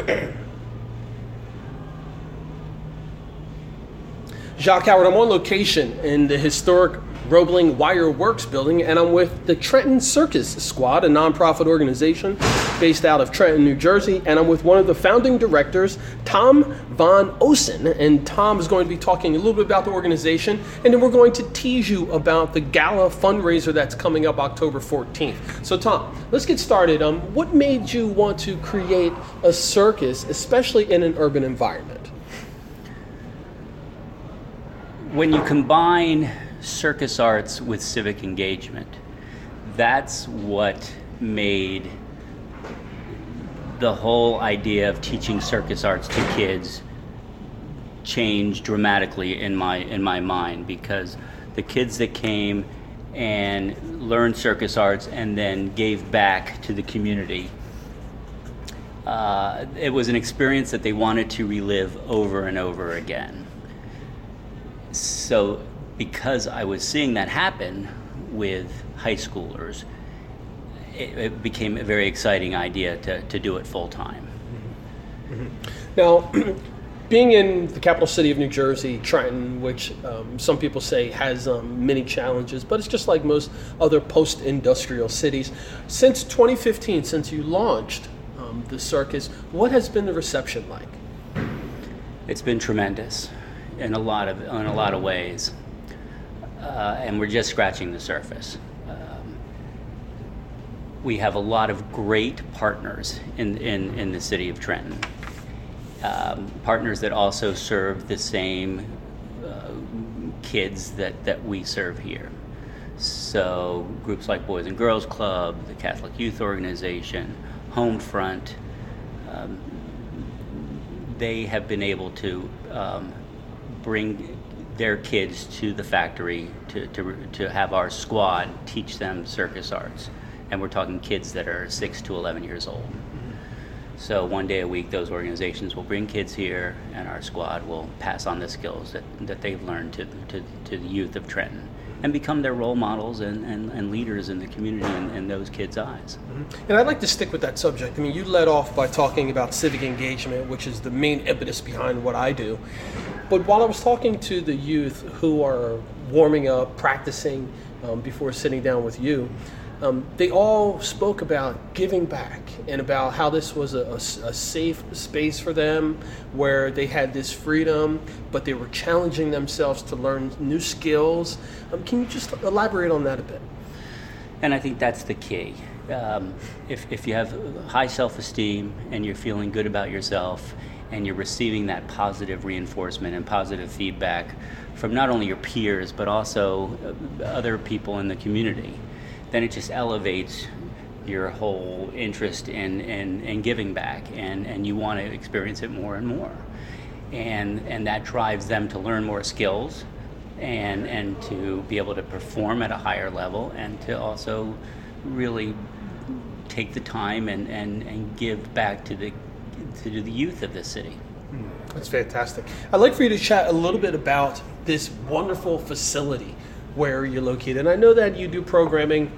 Jacque Howard, I'm on location in the historic Roebling Wire Works building, and I'm with the Trenton Circus Squad, a nonprofit organization based out of Trenton, New Jersey. And I'm with one of the founding directors, Tom Von Oehsen. And Tom is going to be talking a little bit about the organization, and then we're going to tease you about the gala fundraiser that's coming up October 14th. So, Tom, let's get started. Um, what made you want to create a circus, especially in an urban environment? when you combine circus arts with civic engagement, that's what made the whole idea of teaching circus arts to kids change dramatically in my in my mind because the kids that came and learned circus arts and then gave back to the community uh, it was an experience that they wanted to relive over and over again. So because I was seeing that happen with high schoolers, it, it became a very exciting idea to, to do it full time. Mm-hmm. Now, being in the capital city of New Jersey, Trenton, which um, some people say has um, many challenges, but it's just like most other post industrial cities. Since 2015, since you launched um, the circus, what has been the reception like? It's been tremendous in a lot of in a lot of ways, uh, and we're just scratching the surface. Um, we have a lot of great partners in in, in the city of Trenton. Um, partners that also serve the same uh, kids that, that we serve here. So groups like Boys and Girls Club, the Catholic Youth Organization, Homefront, um, they have been able to um, bring their kids to the factory to, to, to have our squad teach them circus arts. And we're talking kids that are 6 to 11 years old. So one day a week, those organizations will bring kids here, and our squad will pass on the skills that, that they've learned to, to, to the youth of Trenton and become their role models and, and, and leaders in the community in, in those kids' eyes. Mm-hmm. And I'd like to stick with that subject. I mean, you led off by talking about civic engagement, which is the main impetus behind what I do. But while I was talking to the youth who are warming up, practicing um, before sitting down with you, um, they all spoke about giving back and about how this was a, a, a, safe space for them where they had this freedom, but they were challenging themselves to learn new skills. Um, can you just elaborate on that a bit? And I think that's the key. Um, if, if you have high self esteem and you're feeling good about yourself and you're receiving that positive reinforcement and positive feedback from not only your peers but also uh, other people in the community then it just elevates your whole interest in, in, in giving back and, and you want to experience it more and more. And, and that drives them to learn more skills and, and to be able to perform at a higher level and to also really take the time and, and, and give back to the, to the youth of this city. Hmm, that's fantastic. I'd like for you to chat a little bit about this wonderful facility where you're located. And I know that you do programming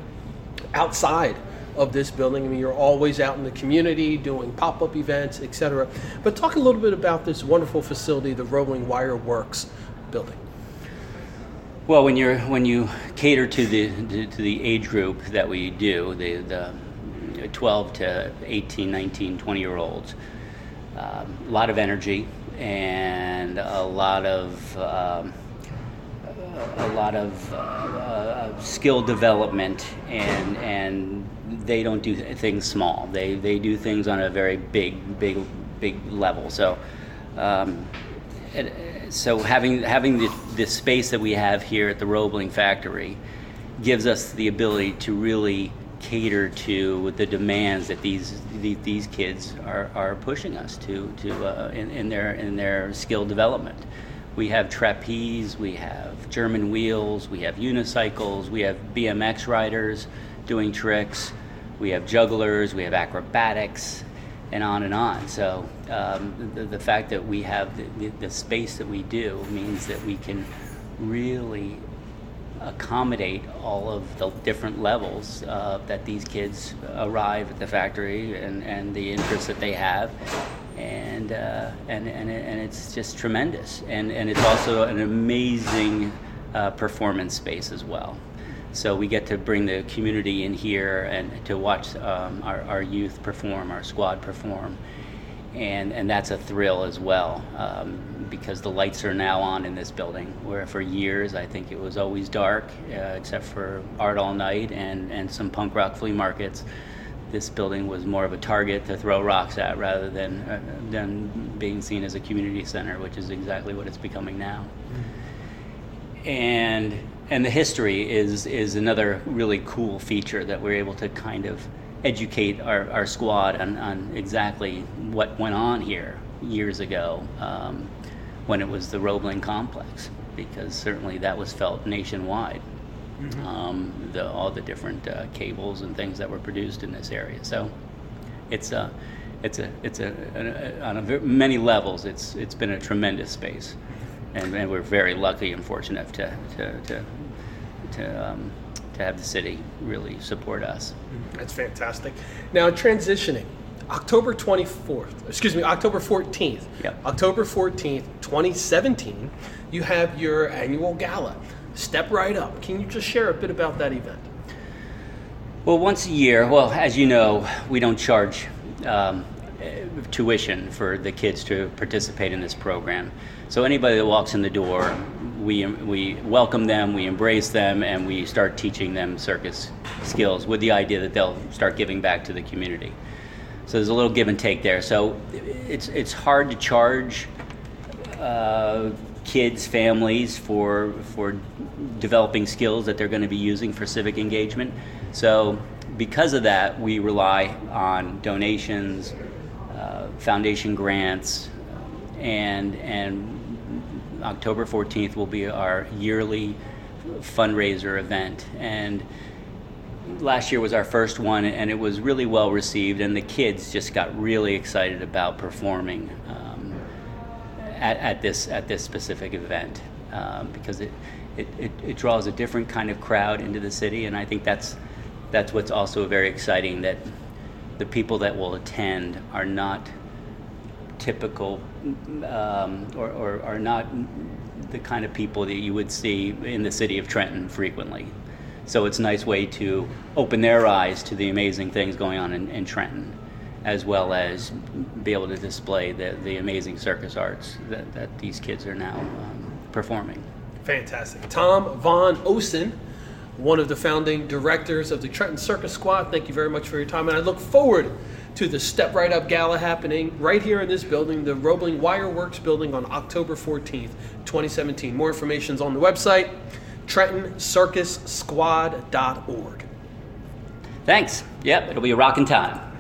outside of this building. I mean, you're always out in the community doing pop-up events, etc. But talk a little bit about this wonderful facility, the Roebling Wire Works building. Well, when you're when you cater to the to the age group that we do, the the 12 to 18, 19, 20 year olds, a lot of energy and a lot of um, a lot of uh, uh, skill development, and and they don't do things small. They they do things on a very big big big level. So. Um, it, so having having the, the space that we have here at the Roebling factory gives us the ability to really cater to the demands that these these kids are, are pushing us to to uh, in, in their in their skill development. We have trapeze, we have German wheels, we have unicycles, we have BMX riders doing tricks, we have jugglers, we have acrobatics, and on and on. So um, the, the, fact that we have the, the, the space that we do means that we can really accommodate all of the different levels uh, that these kids arrive at the factory and, and the interests that they have and uh, and and, and it's just tremendous. And and it's also an amazing uh, performance space as well. So we get to bring the community in here and to watch um, our, our youth perform, our squad perform, and and that's a thrill as well um, because the lights are now on in this building. Where for years I think it was always dark, uh, except for art all night and and some punk rock flea markets this building was more of a target to throw rocks at rather than uh, than being seen as a community center, which is exactly what it's becoming now. And and the history is is another really cool feature that we're able to kind of educate our, our squad on, on exactly what went on here years ago um, when it was the Roebling complex, because certainly that was felt nationwide mm-hmm. um, the, all the different uh, cables and things that were produced in this area. So it's a, it's a, it's a, a on a, many levels. It's it's been a tremendous space, and, and we're very lucky and fortunate to to to to, um, to have the city really support us. Mm-hmm. That's fantastic. Now transitioning. October 24th, excuse me, October 14th. Yep. October 14th, 2017, you have your annual gala. Step Right Up. Can you just share a bit about that event? Well, once a year, well, as you know, we don't charge um, tuition for the kids to participate in this program. So anybody that walks in the door, we, we welcome them, we embrace them, and we start teaching them circus skills with the idea that they'll start giving back to the community. So there's a little give and take there. So it's, it's hard to charge uh, kids, families for for developing skills that they're going to be using for civic engagement. So because of that, we rely on donations, uh, foundation grants, and and October 14th will be our yearly fundraiser event. And last year was our first one and it was really well received and the kids just got really excited about performing um, at, at, this at this specific event um, because it, it, it, it, draws a different kind of crowd into the city, and I think that's that's what's also very exciting that the people that will attend are not typical um, or, or are not the kind of people that you would see in the city of Trenton frequently. So it's a nice way to open their eyes to the amazing things going on in, in Trenton as well as be able to display the, the amazing circus arts that, that these kids are now um, performing. Fantastic. Tom Von Oehsen, one of the founding directors of the Trenton Circus Squad, thank you very much for your time. And I look forward to the Step Right Up Gala happening right here in this building, the Roebling Wire Works building on October 14th, 2017. More information is on the website, TrentonCircusSquad.org. Thanks. Yep, it'll be a rocking time.